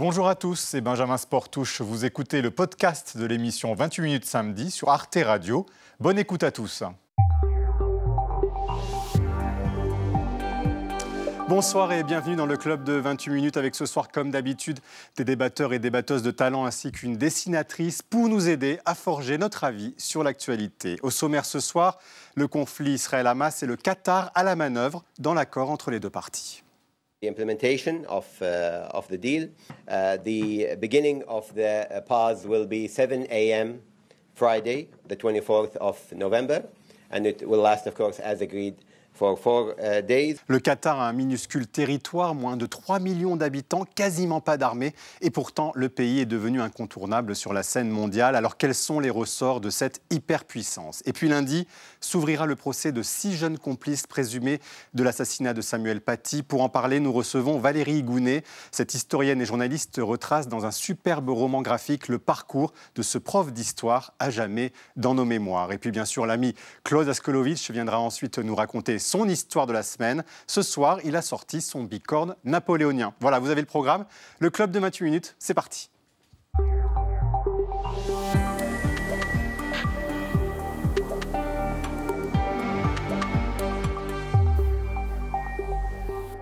Bonjour à tous, c'est Benjamin Sportouche. Vous écoutez le podcast de l'émission 28 minutes samedi sur Arte Radio. Bonne écoute à tous. Bonsoir et bienvenue dans le club de 28 minutes avec ce soir, comme d'habitude, des débatteurs et débatteuses de talent ainsi qu'une dessinatrice pour nous aider à forger notre avis sur l'actualité. Au sommaire ce soir, le conflit Israël-Hamas et le Qatar à la manœuvre dans l'accord entre les deux parties. The implementation of, uh, of the deal. Uh, the beginning of the uh, pause will be 7 a.m. Friday, the 24th of November, and it will last, of course, as agreed, Uh, Le Qatar a un minuscule territoire, moins de 3 millions d'habitants, quasiment pas d'armée, et pourtant le pays est devenu incontournable sur la scène mondiale. Alors quels sont les ressorts de cette hyperpuissance? Et puis lundi s'ouvrira le procès de six jeunes complices présumés de l'assassinat de Samuel Paty. Pour en parler, nous recevons Valérie Gounet. Cette historienne et journaliste retrace dans un superbe roman graphique le parcours de ce prof d'histoire à jamais dans nos mémoires. Et puis bien sûr, l'ami Claude Askolovitch viendra ensuite nous raconter son histoire de la semaine. Ce soir, il a sorti son bicorne napoléonien. Voilà, vous avez le programme. Le club de 28 minutes, c'est parti.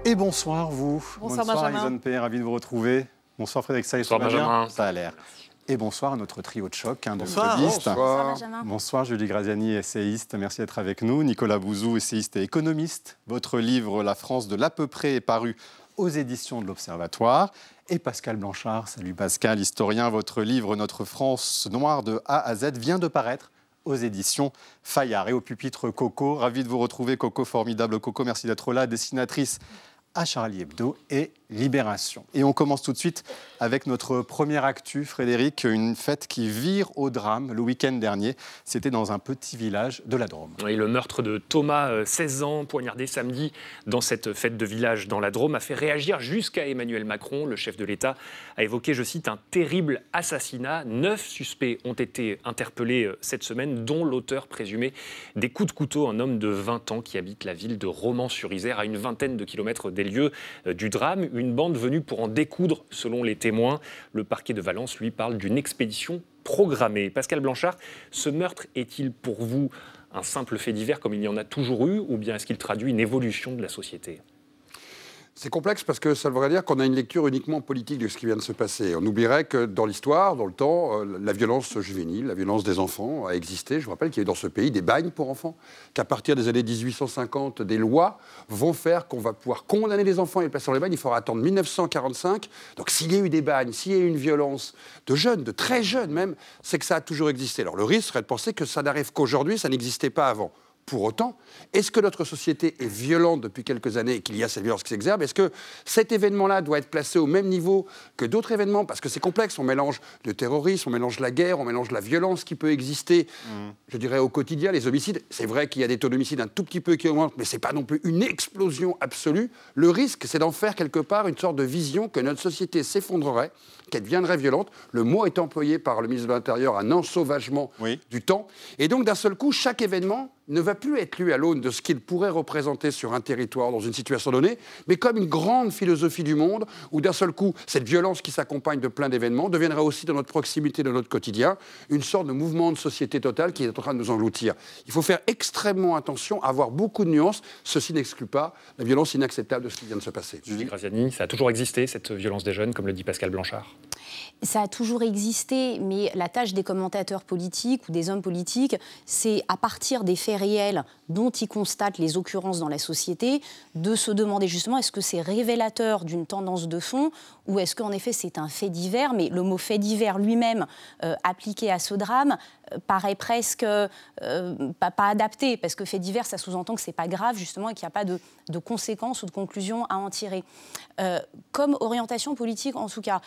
Et bonsoir vous. Bonsoir, bonsoir P, ravi de vous retrouver. Bonsoir Frédéric Saïs, ça va Ça a l'air. Et bonsoir à notre trio de choc, hein, bonsoir. bonsoir. bonsoir. Julie Graziani, essayiste. Merci d'être avec nous. Nicolas Bouzou, essayiste et économiste. Votre livre La France de l'à peu près est paru aux éditions de l'Observatoire. Et Pascal Blanchard, salut Pascal, historien. Votre livre Notre France noire de A à Z vient de paraître aux éditions Fayard. Et au pupitre Coco, ravi de vous retrouver, Coco, formidable Coco, merci d'être là, dessinatrice à Charlie Hebdo et Libération. Et on commence tout de suite avec notre première actu, Frédéric, une fête qui vire au drame le week-end dernier. C'était dans un petit village de la Drôme. Oui, le meurtre de Thomas, 16 euh, ans, poignardé samedi dans cette fête de village dans la Drôme, a fait réagir jusqu'à Emmanuel Macron. Le chef de l'État a évoqué, je cite, un terrible assassinat. Neuf suspects ont été interpellés euh, cette semaine, dont l'auteur présumé des coups de couteau, un homme de 20 ans qui habite la ville de Romans-sur-Isère, à une vingtaine de kilomètres des lieux euh, du drame une bande venue pour en découdre, selon les témoins. Le parquet de Valence, lui, parle d'une expédition programmée. Pascal Blanchard, ce meurtre est-il pour vous un simple fait divers comme il y en a toujours eu, ou bien est-ce qu'il traduit une évolution de la société? C'est complexe parce que ça voudrait dire qu'on a une lecture uniquement politique de ce qui vient de se passer. On oublierait que dans l'histoire, dans le temps, euh, la violence juvénile, la violence des enfants a existé. Je vous rappelle qu'il y a dans ce pays des bagnes pour enfants, qu'à partir des années 1850, des lois vont faire qu'on va pouvoir condamner les enfants et les placer dans les bagnes. Il faudra attendre 1945. Donc s'il y a eu des bagnes, s'il y a eu une violence de jeunes, de très jeunes même, c'est que ça a toujours existé. Alors le risque serait de penser que ça n'arrive qu'aujourd'hui, ça n'existait pas avant. Pour autant, est-ce que notre société est violente depuis quelques années et qu'il y a cette violence qui s'exerbe Est-ce que cet événement-là doit être placé au même niveau que d'autres événements? Parce que c'est complexe, on mélange le terrorisme, on mélange la guerre, on mélange la violence qui peut exister, mmh. je dirais, au quotidien, les homicides. C'est vrai qu'il y a des taux d'homicide un tout petit peu qui augmentent, mais ce n'est pas non plus une explosion absolue. Le risque, c'est d'en faire quelque part une sorte de vision que notre société s'effondrerait, qu'elle deviendrait violente. Le mot est employé par le ministre de l'Intérieur, un ensauvagement du temps. Et donc, d'un seul coup, chaque événement ne va plus être lu à l'aune de ce qu'il pourrait représenter sur un territoire dans une situation donnée, mais comme une grande philosophie du monde où d'un seul coup, cette violence qui s'accompagne de plein d'événements deviendra aussi dans notre proximité, dans notre quotidien, une sorte de mouvement de société totale qui est en train de nous engloutir. Il faut faire extrêmement attention, avoir beaucoup de nuances. Ceci n'exclut pas la violence inacceptable de ce qui vient de se passer. Julie Graziani, ça a toujours existé, cette violence des jeunes, comme le dit Pascal Blanchard? Ça a toujours existé, mais la tâche des commentateurs politiques ou des hommes politiques, c'est à partir des faits réels dont ils constatent les occurrences dans la société, de se demander justement est-ce que c'est révélateur d'une tendance de fond ou est-ce qu'en effet c'est un fait divers, mais le mot fait divers lui-même euh, appliqué à ce drame euh, paraît presque euh, pas, adapté, parce que fait divers, ça sous-entend que c'est pas grave justement et qu'il n'y a pas de, de, conséquences ou de conclusions à en tirer. comme orientation politique en tout cas,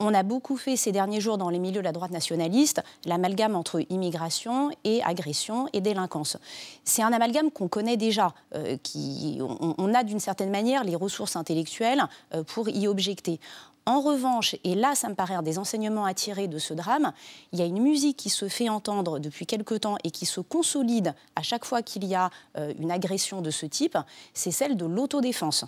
on a beaucoup fait ces derniers jours dans les milieux de la droite nationaliste l'amalgame entre immigration et agression et délinquance. C'est un amalgame qu'on connaît déjà, euh, qui, on, a d'une certaine manière les ressources intellectuelles euh, pour y objecter. En revanche, et là, ça me paraît des enseignements à tirer de ce drame, il y a une musique qui se fait entendre depuis quelque temps et qui se consolide à chaque fois qu'il y a euh, une agression de ce type, c'est celle de l'autodéfense.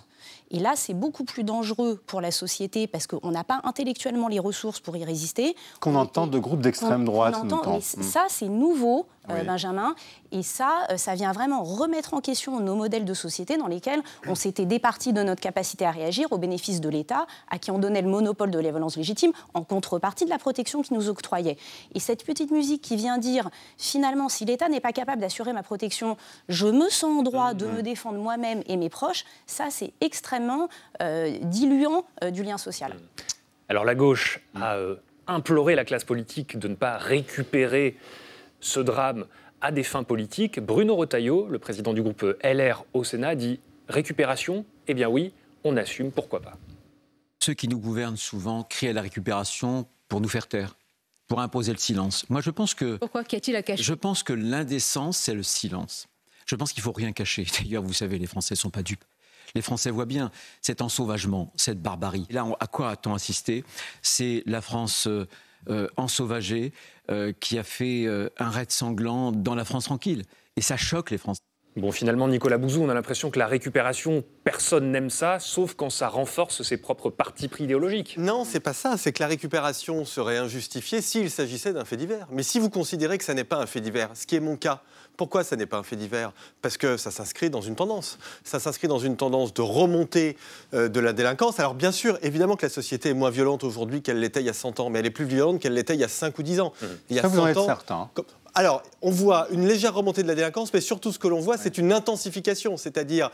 Et là, c'est beaucoup plus dangereux pour la société parce qu'on n'a pas intellectuellement les ressources pour y résister. Qu'on entend de groupes d'extrême droite. mais ça, c'est nouveau, euh, Benjamin. Et ça, euh, ça vient vraiment remettre en question nos modèles de société dans lesquels on s'était départi de notre capacité à réagir au bénéfice de l'État, à qui on donnait le monopole de la violence légitime, en contrepartie de la protection qu'il nous octroyait. Et cette petite musique qui vient dire, finalement, si l'État n'est pas capable d'assurer ma protection, je me sens en droit de me défendre moi-même et mes proches, ça, c'est extrêmement euh, diluant du lien social. Alors la gauche a imploré la classe politique de ne pas récupérer ce drame à des fins politiques, Bruno Retailleau, le président du groupe LR au Sénat, dit récupération Eh bien oui, on assume, pourquoi pas Ceux qui nous gouvernent souvent crient à la récupération pour nous faire taire, pour imposer le silence. Moi, je pense que. Pourquoi Qu'y a-t-il à cacher? Je pense que l'indécence, c'est le silence. Je pense qu'il ne faut rien cacher. D'ailleurs, vous savez, les Français ne sont pas dupes. Les Français voient bien cet ensauvagement, cette barbarie. Là, à quoi a-t-on assisté? C'est la France euh, euh, ensauvagée euh, qui a fait euh, un raid sanglant dans la France tranquille. Et ça choque les Français. Bon, finalement, Nicolas Bouzou, on a l'impression que la récupération, personne n'aime ça, sauf quand ça renforce ses propres partis pris idéologiques. Non, c'est pas ça. C'est que la récupération serait injustifiée s'il s'agissait d'un fait divers. Mais si vous considérez que ça n'est pas un fait divers, ce qui est mon cas, pourquoi ça n'est pas un fait divers? Parce que ça s'inscrit dans une tendance. Ça s'inscrit dans une tendance de remontée euh, de la délinquance. Alors bien sûr, évidemment que la société est moins violente aujourd'hui qu'elle l'était il y a 100 ans, mais elle est plus violente qu'elle l'était il y a 5 ou 10 ans. Mmh. Il y a ça, vous en êtes certain. Alors, on voit une légère remontée de la délinquance, mais surtout ce que l'on voit, c'est une intensification, c'est-à-dire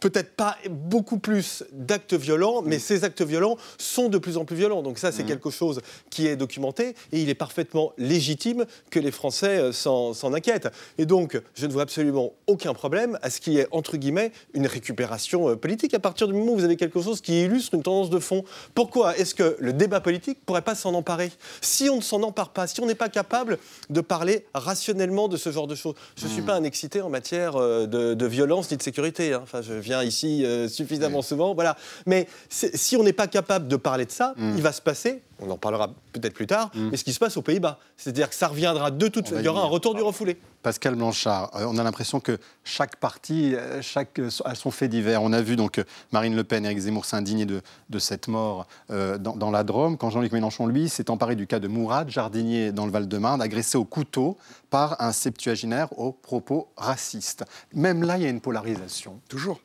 peut-être pas beaucoup plus d'actes violents, mais ces actes violents sont de plus en plus violents. Donc ça, c'est mmh. quelque chose qui est documenté et il est parfaitement légitime que les Français euh, s'en inquiètent. Et donc, je ne vois absolument aucun problème à ce qu'il y ait, entre guillemets, une récupération euh, politique à partir du moment où vous avez quelque chose qui illustre une tendance de fond. Pourquoi est-ce que le débat politique ne pourrait pas s'en emparer? Si on ne s'en empare pas, si on n'est pas capable de parler rationnellement de ce genre de choses. Je ne suis mmh. pas un excité en matière euh, de, violence ni de sécurité. Hein. Enfin, je ici euh, suffisamment souvent. Voilà. Mais si on n'est pas capable de parler de ça, mm. il va se passer, on en parlera peut-être plus tard, mm. mais ce qui se passe aux Pays-Bas. C'est-à-dire que ça reviendra de toute façon. Il y aura un retour du refoulé. Pascal Blanchard, euh, on a l'impression que chaque parti euh, chaque, a son fait divers. On a vu donc Marine Le Pen et Eric Zemmour s'indigner de, de, cette mort dans, la Drôme, quand Jean-Luc Mélenchon, lui, s'est emparé du cas de Mourad, jardinier dans le Val-de-Marne, agressé au couteau par un septuaginaire aux propos racistes. Même là, il y a une polarisation. Toujours.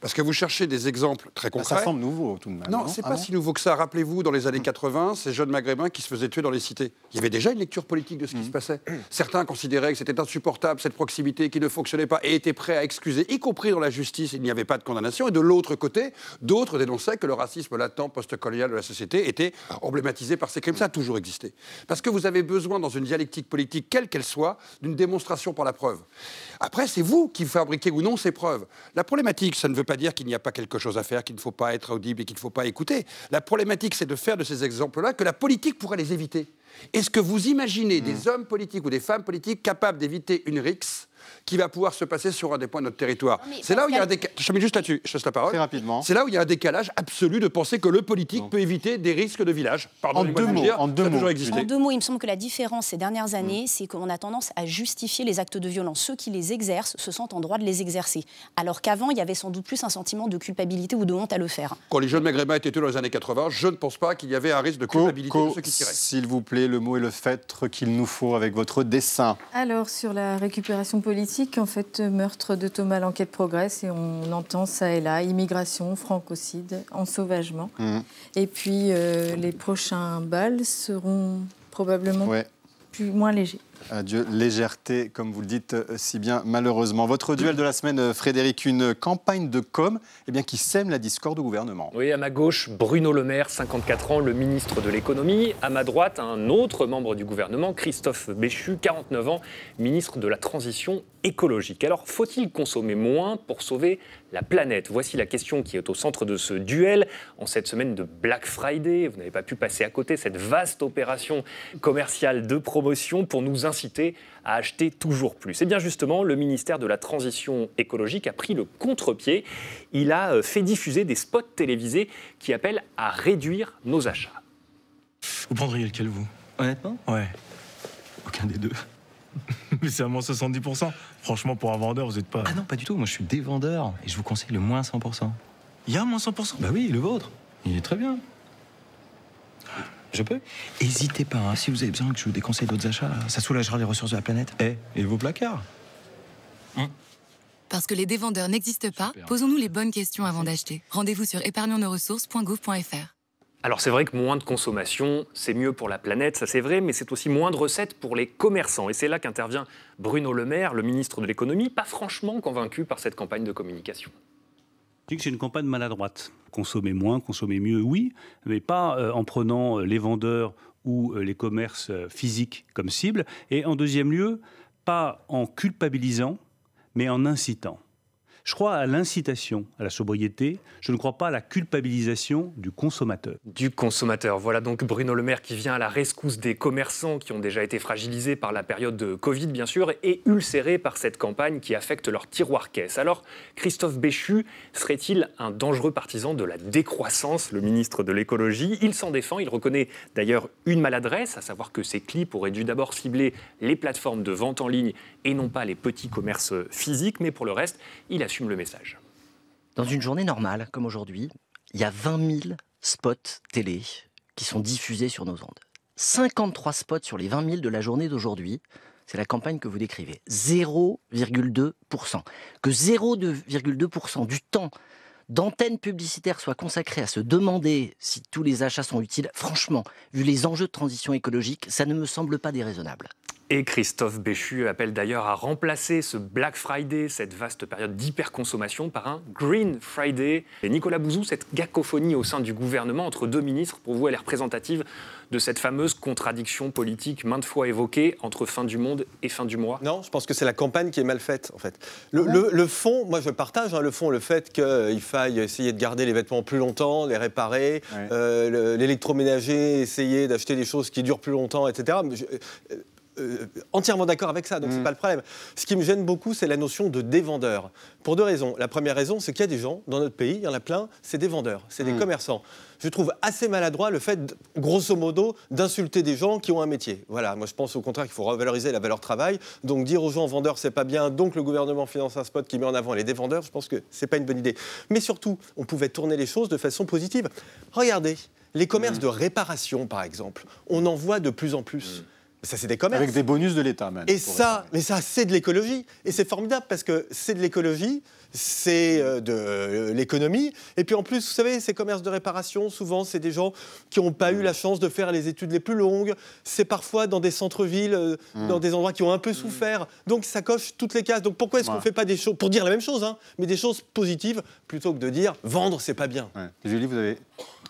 Parce que vous cherchez des exemples très bah, concrets. ça semble nouveau tout de même. Non, c'est n'est ah pas si nouveau que ça. Rappelez-vous, dans les années 80, ces jeunes maghrébins qui se faisaient tuer dans les cités. Il y avait déjà une lecture politique de ce qui mm. se passait. Certains considéraient que c'était insupportable, cette proximité qui ne fonctionnait pas, et étaient prêts à excuser, y compris dans la justice, il n'y avait pas de condamnation. Et de l'autre côté, d'autres dénonçaient que le racisme latent post-colonial de la société était emblématisé par ces crimes. Ça a toujours existé. Parce que vous avez besoin, dans une dialectique politique, quelle qu'elle soit, d'une démonstration par la preuve. Après, c'est vous qui fabriquez ou non ces preuves. La problématique, ça ne veut pas dire qu'il n'y a pas quelque chose à faire, qu'il ne faut pas être audible et qu'il ne faut pas écouter. La problématique, c'est de faire de ces exemples-là que la politique pourrait les éviter. Est-ce que vous imaginez des mmh. hommes politiques ou des femmes politiques capables d'éviter une rixe qui va pouvoir se passer sur un des points de notre territoire. C'est là où il y a un décalage. Je juste là-dessus, je la parole. Très rapidement. C'est là où il y a un décalage absolu de penser que le politique peut éviter des risques de village. Pardon, en deux mots. en deux mots. En deux mots, il me semble que la différence ces dernières années, mm. c'est qu'on a tendance à justifier les actes de violence. Ceux qui les exercent se sentent en droit de les exercer. Alors qu'avant, il y avait sans doute plus un sentiment de culpabilité ou de honte à le faire. Quand les jeunes maghrébins étaient tués dans les années 80, je ne pense pas qu'il y avait un risque de culpabilité de ceux qui tiraient. S'il vous plaît, le mot et le fait qu'il nous faut avec votre dessin. Alors, sur la récupération politique, en fait, meurtre de Thomas, l'enquête progresse et on entend ça et là, immigration, francocide, ensauvagement. Mmh. Et puis euh, les prochains balles seront probablement plus, moins légers. Adieu, légèreté, comme vous le dites euh, si bien, malheureusement. Votre duel de la semaine, euh, Frédéric, une campagne de com eh bien, qui sème la discorde au gouvernement. Oui, à ma gauche, Bruno Le Maire, 54 ans, le ministre de l'économie. À ma droite, un autre membre du gouvernement, Christophe Béchu, 49 ans, ministre de la transition écologique. Alors, faut-il consommer moins pour sauver la planète Voici la question qui est au centre de ce duel en cette semaine de Black Friday. Vous n'avez pas pu passer à côté cette vaste opération commerciale de promotion pour nous inciter à acheter toujours plus. Et bien justement, le ministère de la Transition écologique a pris le contre-pied. Il a euh, fait diffuser des spots télévisés qui appellent à réduire nos achats. Vous prendriez lequel, vous? Honnêtement? Ouais. Aucun des deux. Mais c'est à moins 70%. Franchement, pour un vendeur, vous n'êtes pas. Ah non, pas du tout. Moi, je suis des vendeurs et je vous conseille le moins 100%. Il y a moins 100% Bah oui, le vôtre. Il est très bien. Je peux? Hésitez pas, hein. si vous avez besoin que je vous déconseille d'autres achats, ça soulagera les ressources de la planète. Eh, et vos placards? Parce que les dévendeurs n'existent pas, posons-nous les bonnes questions avant d'acheter. Rendez-vous sur épargnonsnosressources.gouv.fr. Alors c'est vrai que moins de consommation, c'est mieux pour la planète, ça c'est vrai, mais c'est aussi moins de recettes pour les commerçants. Et c'est là qu'intervient Bruno Le Maire, le ministre de l'économie, pas franchement convaincu par cette campagne de communication. Je dis que c'est une campagne maladroite. Consommer moins, consommer mieux, oui, mais pas euh, en prenant euh, les vendeurs ou euh, les commerces physiques comme cible. Et en deuxième lieu, pas en culpabilisant, mais en incitant. Je crois à l'incitation à la sobriété, je ne crois pas à la culpabilisation du consommateur. Du consommateur. Voilà donc Bruno Le Maire qui vient à la rescousse des commerçants qui ont déjà été fragilisés par la période de Covid, bien sûr, et ulcérés par cette campagne qui affecte leur tiroir caisse. Alors, Christophe Béchu serait-il un dangereux partisan de la décroissance, le ministre de l'écologie Il s'en défend, il reconnaît d'ailleurs une maladresse, à savoir que ces clips auraient dû d'abord cibler les plateformes de vente en ligne et non pas les petits commerces physiques, mais pour le reste, il le message. Dans une journée normale, comme aujourd'hui, il y a 20 000 spots télé qui sont diffusés sur nos ondes. 53 spots sur les 20 000 de la journée d'aujourd'hui. C'est la campagne que vous décrivez. 0,2%. Que 0,2% du temps d'antenne publicitaire soit consacré à se demander si tous les achats sont utiles, franchement, vu les enjeux de transition écologique, ça ne me semble pas déraisonnable. Et Christophe Béchu appelle d'ailleurs à remplacer ce Black Friday, cette vaste période d'hyperconsommation, par un Green Friday. Et Nicolas Bouzou, cette cacophonie au sein du gouvernement entre deux ministres, pour vous, elle est représentative de cette fameuse contradiction politique maintes fois évoquée entre fin du monde et fin du mois Non, je pense que c'est la campagne qui est mal faite, en fait. Le, le- le fond, moi je partage hein, le fond, le fait qu'il faille essayer de garder les vêtements plus longtemps, les réparer, Ouais. euh, le- l'électroménager, essayer d'acheter des choses qui durent plus longtemps, etc. Mais je- euh, entièrement d'accord avec ça, donc c'est pas le problème. Ce qui me gêne beaucoup, c'est la notion de dévendeur. Pour deux raisons. La première raison, c'est qu'il y a des gens dans notre pays, il y en a plein, c'est des vendeurs, c'est des commerçants. Je trouve assez maladroit le fait, grosso modo, d'insulter des gens qui ont un métier. Voilà, moi je pense au contraire qu'il faut revaloriser la valeur travail. Donc dire aux gens vendeurs, c'est pas bien, donc le gouvernement finance un spot qui met en avant les dévendeurs, je pense que c'est pas une bonne idée. Mais surtout, on pouvait tourner les choses de façon positive. Regardez, les commerces de réparation, par exemple, on en voit de plus en plus. Ça, c'est des commerces. Avec des bonus de l'État, même. Et ça, mais ça, c'est de l'écologie. Et c'est formidable parce que c'est de l'écologie, c'est euh, de euh, l'économie. Et puis en plus, vous savez, ces commerces de réparation, souvent, c'est des gens qui n'ont pas eu la chance de faire les études les plus longues. C'est parfois dans des centres-villes, euh, dans des endroits qui ont un peu souffert. Donc ça coche toutes les cases. Donc pourquoi est-ce qu'on ne fait pas des choses, pour dire la même chose, hein, mais des choses positives, plutôt que de dire vendre, c'est pas bien Ouais. Julie, vous avez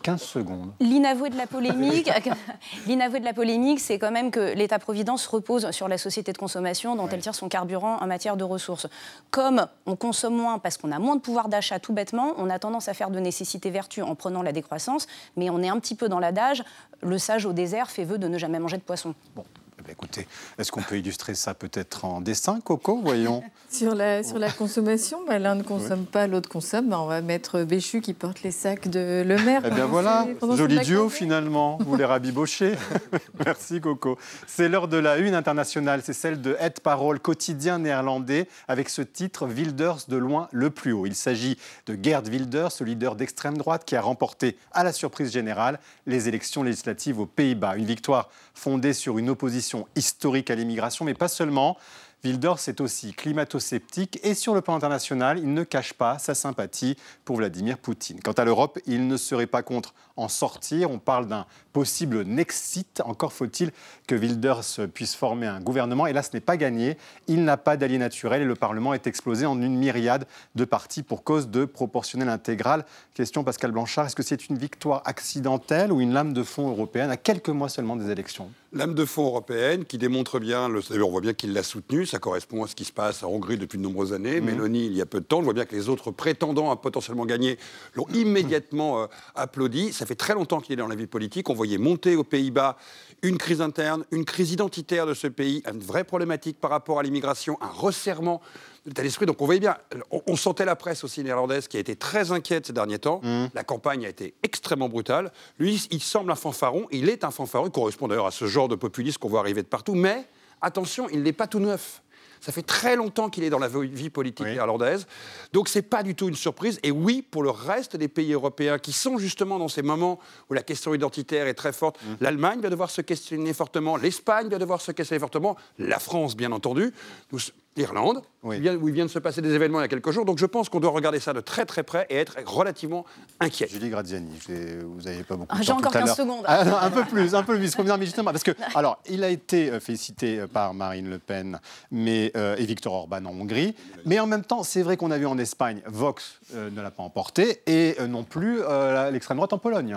15 secondes. L'inavoué de la polémique, l'inavoué de la polémique, c'est quand même que l'État-providence repose sur la société de consommation dont elle tire son carburant en matière de ressources. Comme on consomme moins parce qu'on a moins de pouvoir d'achat tout bêtement, on a tendance à faire de nécessité vertu en prenant la décroissance, mais on est un petit peu dans l'adage, le sage au désert fait vœu de ne jamais manger de poisson. Bon, bien, écoutez, est-ce qu'on peut illustrer ça peut-être en dessin, Coco Voyons. Sur la, sur la consommation, bah, l'un ne consomme pas, l'autre consomme. Bah, on va mettre Béchu qui porte les sacs de Le Maire. Eh bien voilà, joli duo finalement, vous les rabibochez. Merci Coco. C'est l'heure de la une internationale, c'est celle de Het Parole, quotidien néerlandais, avec ce titre Wilders de loin le plus haut. Il s'agit de Gerd Wilders, ce leader d'extrême droite qui a remporté, à la surprise générale, les élections législatives aux Pays-Bas. Une victoire fondée sur une opposition historique à l'immigration, mais pas seulement. Wilders est aussi climato-sceptique et sur le plan international, il ne cache pas sa sympathie pour Vladimir Poutine. Quant à l'Europe, il ne serait pas contre en sortir. On parle d'un possible Nexit. Encore faut-il que Wilders puisse former un gouvernement. Et là, ce n'est pas gagné. Il n'a pas d'allié naturel et le Parlement est explosé en une myriade de partis pour cause de proportionnel intégral. Question Pascal Blanchard, est-ce que c'est une victoire accidentelle ou une lame de fond européenne à quelques mois seulement des élections? Lame de fond européenne qui démontre bien, le, on voit bien qu'il l'a soutenu, ça correspond à ce qui se passe en Hongrie depuis de nombreuses années. Mhm. Mélanie, il y a peu de temps, on voit bien que les autres prétendants à potentiellement gagner l'ont immédiatement euh, applaudi. Ça fait très longtemps qu'il est dans la vie politique. On voyait monter aux Pays-Bas une crise interne, une crise identitaire de ce pays, une vraie problématique par rapport à l'immigration, un resserrement l'état d'esprit. Donc on voyait bien, on, on sentait la presse aussi néerlandaise qui a été très inquiète ces derniers temps. La campagne a été extrêmement brutale. Lui, il semble un fanfaron, il est un fanfaron, il correspond d'ailleurs à ce genre de populisme qu'on voit arriver de partout, mais attention, il n'est pas tout neuf. Ça fait très longtemps qu'il est dans la vie politique néerlandaise. Donc, ce n'est pas du tout une surprise. Et oui, pour le reste des pays européens qui sont justement dans ces moments où la question identitaire est très forte, l'Allemagne va devoir se questionner fortement, l'Espagne va devoir se questionner fortement, la France, bien entendu, nous- l'Irlande, où il vient- où il vient de se passer des événements il y a quelques jours. Donc, je pense qu'on doit regarder ça de très très près et être relativement inquiet. Julie Graziani, j'ai- vous n'avez pas beaucoup Ah, de j'ai temps encore tout à 15 l'heure. secondes. Ah, non, un peu plus, un peu plus. Combien de justement Parce que, alors, il a été euh, félicité euh, par Marine Le Pen mais, euh, et Viktor Orban en Hongrie. Mais en même temps, c'est vrai qu'on a vu en Espagne, Vox euh, ne l'a pas emporté et euh, non plus euh, l'extrême droite en Pologne.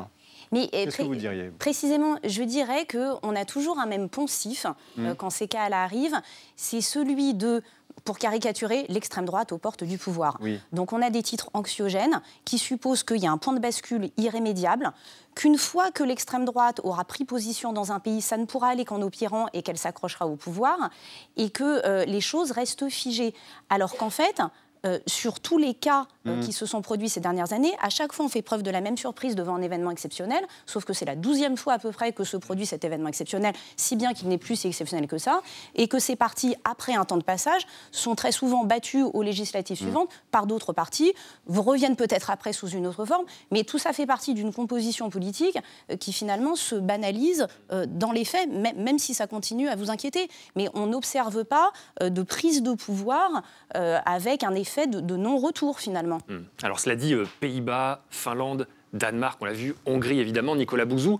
Mais Qu'est-ce que pré- vous diriez Précisément, je dirais qu'on a toujours un même poncif euh, Mm. quand ces cas-là arrivent. C'est celui de, pour caricaturer, l'extrême droite aux portes du pouvoir. Oui. Donc on a des titres anxiogènes qui supposent qu'il y a un point de bascule irrémédiable, qu'une fois que l'extrême droite aura pris position dans un pays, ça ne pourra aller qu'en opérant et qu'elle s'accrochera au pouvoir, et que euh, les choses restent figées. Alors qu'en fait, euh, sur tous les cas euh, Mhm. qui se sont produits ces dernières années, à chaque fois on fait preuve de la même surprise devant un événement exceptionnel, sauf que c'est la douzième fois à peu près que se produit cet événement exceptionnel, si bien qu'il n'est plus si exceptionnel que ça, et que ces partis, après un temps de passage, sont très souvent battus aux législatives suivantes par d'autres partis, reviennent peut-être après sous une autre forme, mais tout ça fait partie d'une composition politique euh, qui finalement se banalise euh, dans les faits, même, si ça continue à vous inquiéter. Mais on n'observe pas de prise de pouvoir avec un effet de non-retour finalement. Hmm. Alors cela dit, euh, Pays-Bas, Finlande, Danemark, on l'a vu, Hongrie évidemment, Nicolas Bouzou.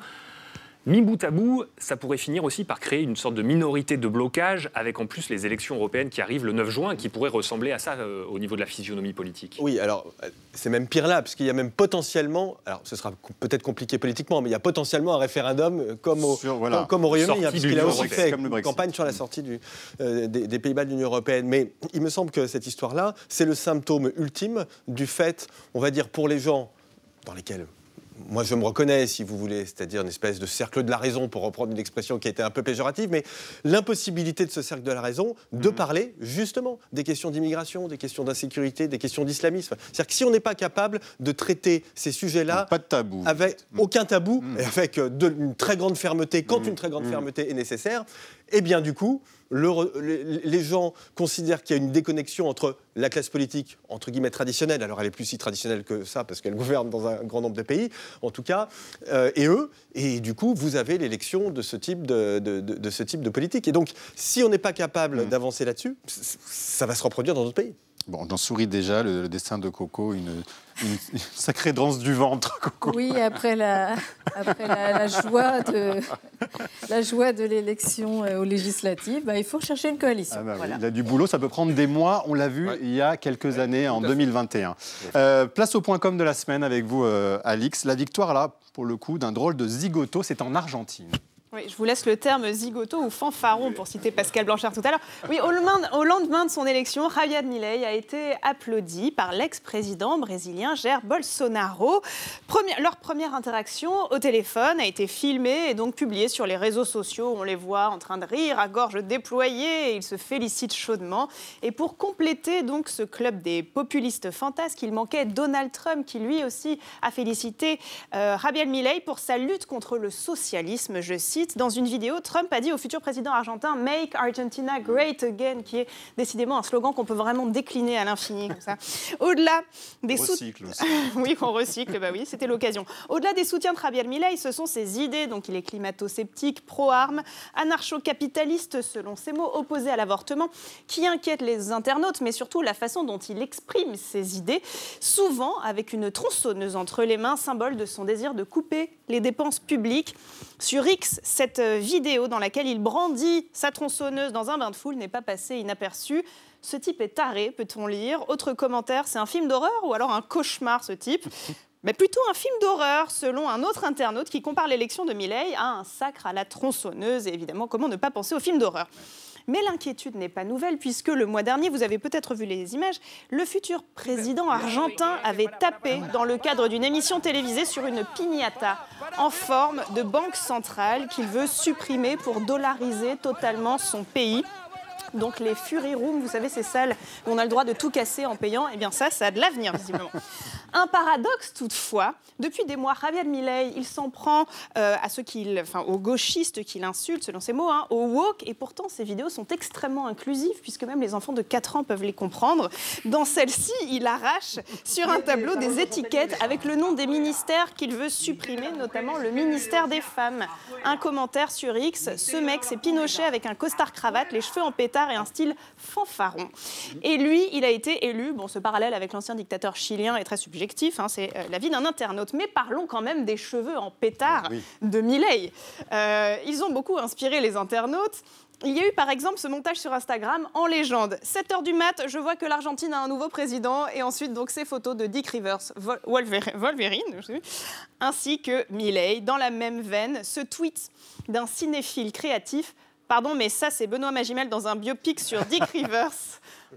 Mi bout à bout, ça pourrait finir aussi par créer une sorte de minorité de blocage, avec en plus les élections européennes qui arrivent le 9 juin, qui pourraient ressembler à ça euh, au niveau de la physionomie politique. Oui, alors euh, c'est même pire là, puisqu'il y a même potentiellement, alors ce sera peut-être compliqué politiquement, mais il y a potentiellement un référendum euh, comme au, voilà. comme, comme au Royaume-Uni, hein, de puisqu'il a aussi fait une campagne sur la sortie du, euh, des, des Pays-Bas de l'Union européenne. Mais il me semble que cette histoire-là, c'est le symptôme ultime du fait, on va dire, pour les gens dans lesquels moi je me reconnais, si vous voulez, c'est-à-dire une espèce de cercle de la raison, pour reprendre une expression qui a été un peu péjorative, mais l'impossibilité de ce cercle de la raison de parler justement des questions d'immigration, des questions d'insécurité, des questions d'islamisme. C'est-à-dire que si on n'est pas capable de traiter ces sujets-là Pas de tabou. avec aucun tabou et avec euh, de- une très grande fermeté quand une très grande fermeté est nécessaire, eh bien du coup, le les, gens considèrent qu'il y a une déconnexion entre la classe politique, entre guillemets, traditionnelle, alors elle est plus si traditionnelle que ça parce qu'elle gouverne dans un grand nombre de pays, en tout cas, euh, et eux, et du coup, vous avez l'élection de ce type de, de- de- de ce type de politique. Et donc, si on n'est pas capable d'avancer là-dessus, ça va se reproduire dans d'autres pays. Bon, j'en souris déjà, le, le dessin de Coco, une, une- une sacrée danse du ventre, Coco. Oui, après la, après la, la joie de la joie de l'élection euh, aux législatives, bah, il faut chercher une coalition. Ah bah Voilà. Il a du boulot, ça peut prendre des mois. On l'a vu il y a quelques années, en 2021. Euh, place au point com de la semaine avec vous, euh, Alix. La victoire, là, pour le coup, d'un drôle de zigoto, c'est en Argentine. Oui, je vous laisse le terme zigoto ou fanfaron pour citer Pascal Blanchard tout à l'heure. Oui, au lendemain, de son élection, Javier Milei a été applaudi par l'ex-président brésilien Jair Bolsonaro. Leur première interaction au téléphone a été filmée et donc publiée sur les réseaux sociaux. On les voit en train de rire à gorge déployée ils se félicitent chaudement. Et pour compléter donc ce club des populistes fantasques, il manquait Donald Trump qui lui aussi a félicité euh, Javier Milei pour sa lutte contre le socialisme. Je cite, dans une vidéo, Trump a dit au futur président argentin Make Argentina Great Again, qui est décidément un slogan qu'on peut vraiment décliner à l'infini comme ça. Au-delà des Recycle aussi. oui, on recycle, bah oui, c'était l'occasion. Au-delà des soutiens de Javier Milei, ce sont ses idées, donc il est climato-sceptique, pro-armes, anarcho-capitaliste, selon ses mots, opposé à l'avortement, qui inquiète les internautes, mais surtout la façon dont il exprime ses idées, souvent avec une tronçonneuse entre les mains, symbole de son désir de couper les dépenses publiques. Sur X, cette euh, vidéo dans laquelle il brandit sa tronçonneuse dans un bain de foule n'est pas passée inaperçue. Ce type est taré, peut-on lire. Autre commentaire, c'est un film d'horreur ou alors un cauchemar, ce type mais plutôt un film d'horreur, selon un autre internaute qui compare l'élection de Milley à un sacre à la tronçonneuse. Et évidemment, comment ne pas penser au film d'horreur? Mais l'inquiétude n'est pas nouvelle puisque le mois dernier, vous avez peut-être vu les images, le futur président argentin avait tapé dans le cadre d'une émission télévisée sur une piñata en forme de banque centrale qu'il veut supprimer pour dollariser totalement son pays. Donc les Fury Rooms, vous savez, ces salles où on a le droit de tout casser en payant, eh bien ça, ça a de l'avenir, visiblement. Un paradoxe toutefois, depuis des mois, Javier Milei, il s'en prend euh, à ceux qui, enfin, aux gauchistes qui l'insultent, selon ses mots, hein, aux woke, et pourtant ces vidéos sont extrêmement inclusives, puisque même les enfants de 4 ans peuvent les comprendre. Dans celle-ci, il arrache sur un tableau des étiquettes avec le nom des ministères qu'il veut supprimer, notamment le ministère des Femmes. Un commentaire sur X, ce mec, c'est Pinochet avec un costard cravate, les cheveux en pétard et un style fanfaron. Et lui, il a été élu, bon, ce parallèle avec l'ancien dictateur chilien est très subjectif, Hein, c'est euh, la vie d'un internaute. Mais parlons quand même des cheveux en pétard de Milei. Euh, ils ont beaucoup inspiré les internautes. Il y a eu par exemple ce montage sur Instagram en légende. 7 h du mat, je vois que l'Argentine a un nouveau président et ensuite donc ces photos de Dick Rivers, Wolverine, ainsi que Milei. Dans la même veine, ce tweet d'un cinéphile créatif. Pardon, mais ça c'est Benoît Magimel dans un biopic sur Dick Rivers.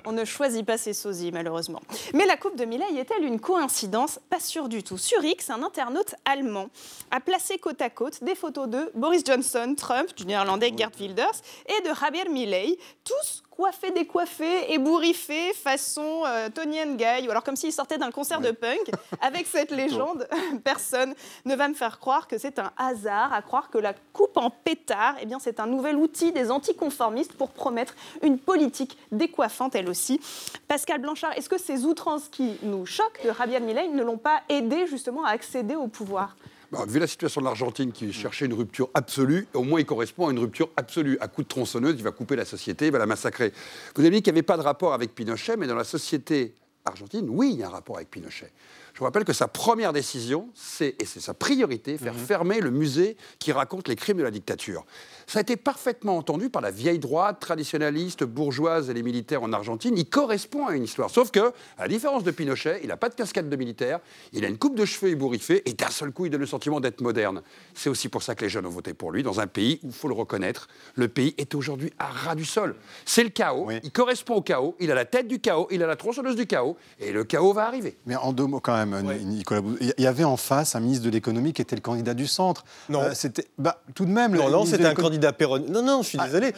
On ne choisit pas ses sosies, malheureusement. Mais la Coupe de Millet est-elle une coïncidence? Pas sûr du tout. Sur X, un internaute allemand a placé côte à côte des photos de Boris Johnson, Trump, du néerlandais Gerd Wilders et de Javier Milei, tous coiffé, décoiffé, ébouriffé, façon euh, Tony Guy, ou alors comme s'il sortait d'un concert de punk. Avec cette légende, personne ne va me faire croire que c'est un hasard, à croire que la coupe en pétard, eh bien, c'est un nouvel outil des anticonformistes pour promettre une politique décoiffante, elle aussi. Pascal Blanchard, est-ce que ces outrances qui nous choquent de Javier Milei ne l'ont pas aidé justement à accéder au pouvoir? Bah, vu la situation de l'Argentine qui cherchait une rupture absolue, au moins il correspond à une rupture absolue. À coup de tronçonneuse, il va couper la société, il va la massacrer. Vous avez dit qu'il n'y avait pas de rapport avec Pinochet, mais dans la société argentine, oui, il y a un rapport avec Pinochet. Je vous rappelle que sa première décision, c'est, et c'est sa priorité, faire mhm. fermer le musée qui raconte les crimes de la dictature. Ça a été parfaitement entendu par la vieille droite, traditionnaliste, bourgeoise et les militaires en Argentine. Il correspond à une histoire. Sauf que, à la différence de Pinochet, il n'a pas de casquette de militaire, il a une coupe de cheveux ébouriffée et d'un seul coup, il donne le sentiment d'être moderne. C'est aussi pour ça que les jeunes ont voté pour lui, dans un pays où, il faut le reconnaître, le pays est aujourd'hui à ras du sol. C'est le chaos, il correspond au chaos, il a la tête du chaos, il a la tronçonneuse du chaos, et le chaos va arriver. Mais en deux mots quand même, Nicolas il y avait en face un ministre de l'économie qui était le candidat du centre. Non. Euh, c'était, bah, tout de même. Non, non, c'était un candidat non, non, je suis ah, désolé.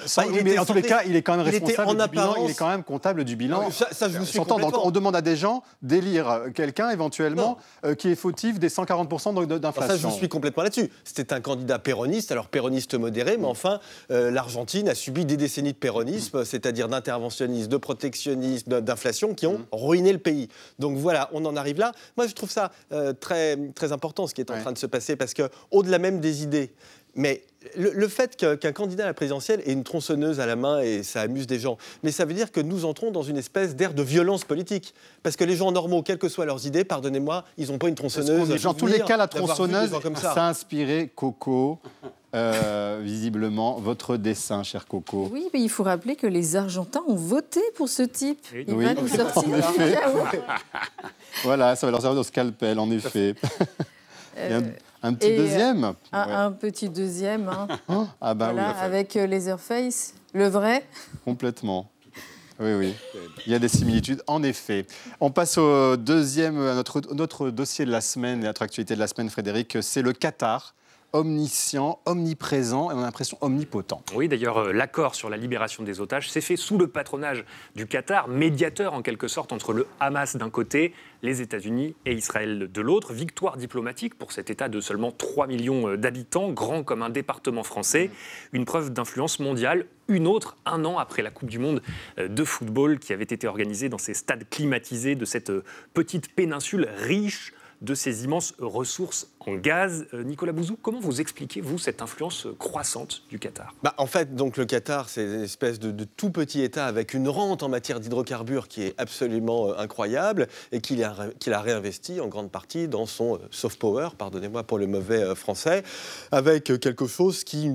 mais en tous les cas, il est quand même responsable du bilan. Il est quand même comptable du bilan. Ça, je vous suis Donc, on demande à des gens d'élire quelqu'un éventuellement euh, qui est fautif des 140% d'inflation. Ça, je vous suis complètement là-dessus. C'était un candidat péroniste, alors péroniste modéré, mais enfin, euh, l'Argentine a subi des décennies de péronisme, c'est-à-dire d'interventionnisme, de protectionnisme, d'inflation, qui ont mm. ruiné le pays. Donc voilà, on en arrive là. Moi, je trouve ça euh, très, très important ce qui est en train de se passer, parce qu'au-delà même des idées, mais le, fait qu'un candidat à la présidentielle ait une tronçonneuse à la main et ça amuse des gens, mais ça veut dire que nous entrons dans une espèce d'ère de violence politique. Parce que les gens normaux, quelles que soient leurs idées, pardonnez-moi, ils n'ont pas une tronçonneuse. Dans tous les cas, la tronçonneuse, ça. a inspiré Coco. Euh, visiblement, votre dessin, cher Coco. Oui, mais il faut rappeler que les Argentins ont voté pour ce type. Il va nous sortir. voilà, ça va leur servir de scalpel, en effet. Euh, un petit deuxième euh, un, petit deuxième. Ah bah voilà, avec euh, Laserface, le vrai. Complètement. Oui, oui. Il y a des similitudes, en effet. On passe au deuxième, à notre, notre dossier de la semaine, notre actualité de la semaine, Frédéric. C'est le Qatar omniscient, omniprésent et on a l'impression omnipotent. Oui, d'ailleurs, euh, l'accord sur la libération des otages s'est fait sous le patronage du Qatar, médiateur en quelque sorte entre le Hamas d'un côté, les États-Unis et Israël de l'autre. Victoire diplomatique pour cet État de seulement 3 millions euh, d'habitants, grand comme un département français, une preuve d'influence mondiale, une autre un an après la Coupe du Monde euh, de football qui avait été organisée dans ces stades climatisés de cette petite péninsule riche de ces immenses ressources en gaz. Euh, Nicolas Bouzou, comment vous expliquez, vous, cette influence croissante du Qatar? Bah, En fait, donc, le Qatar, c'est une espèce de, tout petit État avec une rente en matière d'hydrocarbures qui est absolument euh, incroyable et qu'il a, qu'il a réinvesti en grande partie dans son euh, soft power, pardonnez-moi pour le mauvais français, avec quelque chose qui,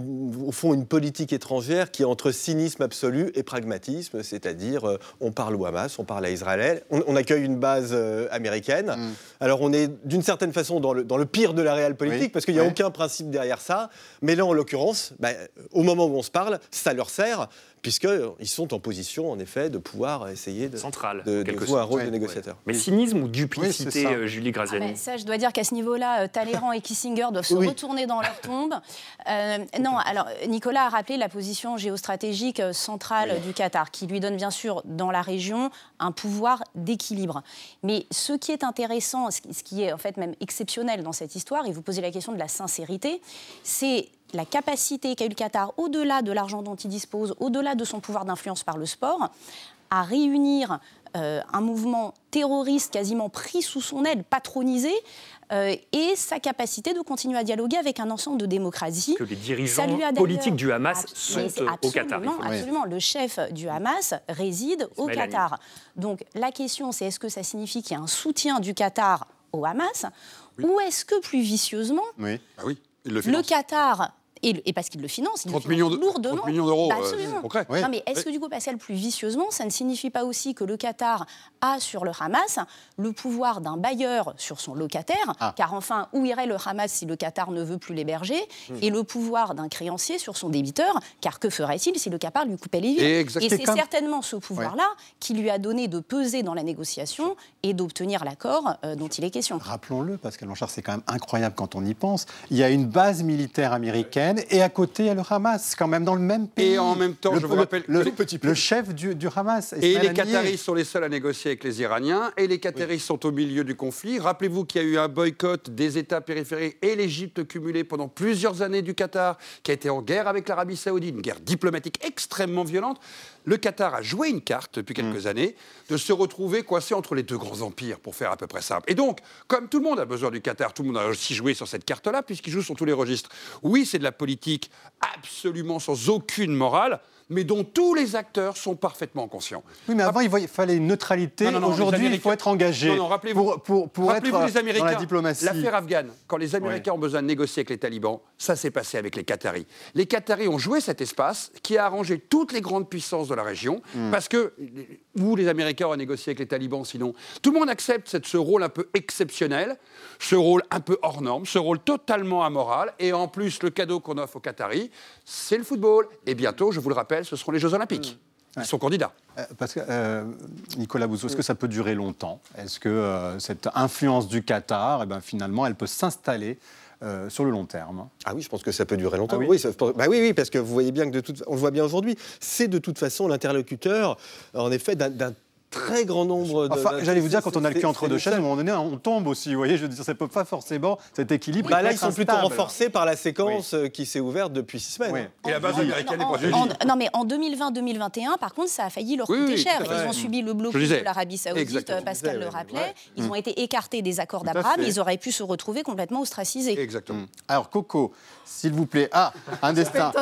au fond, une politique étrangère qui est entre cynisme absolu et pragmatisme, c'est-à-dire on parle au Hamas, on parle à Israël, on, accueille une base américaine. Mm. Alors on est d'une certaine façon dans le, dans le pire de la réelle politique, parce qu'il n'y a aucun principe derrière ça. Mais là, en l'occurrence, bah, au moment où on se parle, ça leur sert puisqu'ils sont en position, en effet, de pouvoir essayer de, Central, de, jouer un rôle de négociateur. Mais cynisme ou duplicité, euh, Julie Graziani ah, Ça, je dois dire qu'à ce niveau-là, euh, Talleyrand et Kissinger doivent se retourner dans leur tombe. Euh, non, alors, Nicolas a rappelé la position géostratégique centrale du Qatar, qui lui donne bien sûr, dans la région, un pouvoir d'équilibre. Mais ce qui est intéressant, ce qui est en fait même exceptionnel dans cette histoire, et vous posez la question de la sincérité, c'est la capacité qu'a eu le Qatar, au-delà de l'argent dont il dispose, au-delà de son pouvoir d'influence par le sport, à réunir euh, un mouvement terroriste quasiment pris sous son aile, patronisé, euh, et sa capacité de continuer à dialoguer avec un ensemble de démocraties. Que les dirigeants politiques du Hamas sont euh, au Qatar. Absolument, le chef du Hamas réside au Qatar. Donc la question, c'est est-ce que ça signifie qu'il y a un soutien du Qatar au Hamas, ou est-ce que plus vicieusement, oui. Ah oui. Le Qatar et, parce qu'il le finance, il 30 le millions lourdement. 30 millions d'euros, bah, euh, Non, mais est-ce que du coup, Pascal, plus vicieusement, ça ne signifie pas aussi que le Qatar a sur le Hamas le pouvoir d'un bailleur sur son locataire ah. Car enfin, où irait le Hamas si le Qatar ne veut plus l'héberger hmm. Et le pouvoir d'un créancier sur son débiteur Car que ferait-il si le Qatar lui coupait les vies Et c'est certainement ce pouvoir-là qui lui a donné de peser dans la négociation et d'obtenir l'accord euh, dont il est question. Rappelons-le, Pascal Blanchard, c'est quand même incroyable quand on y pense. Il y a une base militaire américaine et à côté, il y a le Hamas, quand même dans le même pays. Et en même temps, je vous rappelle, le, le chef du, Hamas. Et les Qataris sont les seuls à négocier avec les Iraniens, et les Qataris sont au milieu du conflit. Rappelez-vous qu'il y a eu un boycott des États périphériques et l'Égypte cumulée pendant plusieurs années du Qatar, qui a été en guerre avec l'Arabie Saoudite, une guerre diplomatique extrêmement violente le Qatar a joué une carte depuis quelques mm. années de se retrouver coincé entre les deux grands empires, pour faire à peu près simple. Et donc, comme tout le monde a besoin du Qatar, tout le monde a aussi joué sur cette carte-là, puisqu'il joue sur tous les registres. Oui, c'est de la politique absolument sans aucune morale mais dont tous les acteurs sont parfaitement conscients. Oui, mais avant, il fallait une neutralité. Aujourd'hui, il faut être engagé non, rappelez-vous, pour, pour, être les Américains, dans la diplomatie. L'affaire afghane, quand les Américains ont besoin de négocier avec les talibans, ça s'est passé avec les Qataris. Les Qataris ont joué cet espace qui a arrangé toutes les grandes puissances de la région, hmm. parce que où les Américains ont négocié avec les talibans sinon Tout le monde accepte ce rôle un peu exceptionnel, ce rôle un peu hors norme, ce rôle totalement amoral, et en plus, le cadeau qu'on offre aux Qataris, c'est le football. Et bientôt, je vous le rappelle, ce seront les Jeux Olympiques. Mmh. Ils sont candidats. Euh, parce que, euh, Nicolas Bouzou, est-ce que ça peut durer longtemps? Est-ce que euh, cette influence du Qatar, eh ben, finalement, elle peut s'installer sur le long terme? Ah oui, je pense que ça peut durer longtemps. Ah oui, bah oui, oui, parce que vous voyez bien que de toute, on le voit bien aujourd'hui, c'est de toute façon l'interlocuteur, en effet, d'un très grand nombre de. Enfin, j'allais vous dire, quand on a le cul entre deux chaises, à un moment donné, on tombe aussi. Vous voyez, je veux dire, ça peut pas forcément cet équilibre. Bah là, ils sont plutôt renforcés par la séquence euh, qui s'est ouverte depuis six semaines. Et la base américaine est Non, mais en 2020-2021, par contre, ça a failli leur coûter cher. Ils ont subi le blocus de l'Arabie Saoudite, Pascal le rappelait. Ils ont été écartés des accords d'Abraham. Ils auraient pu se retrouver complètement ostracisés. Exactement. Alors, Coco, s'il vous plaît. Ah, un destin.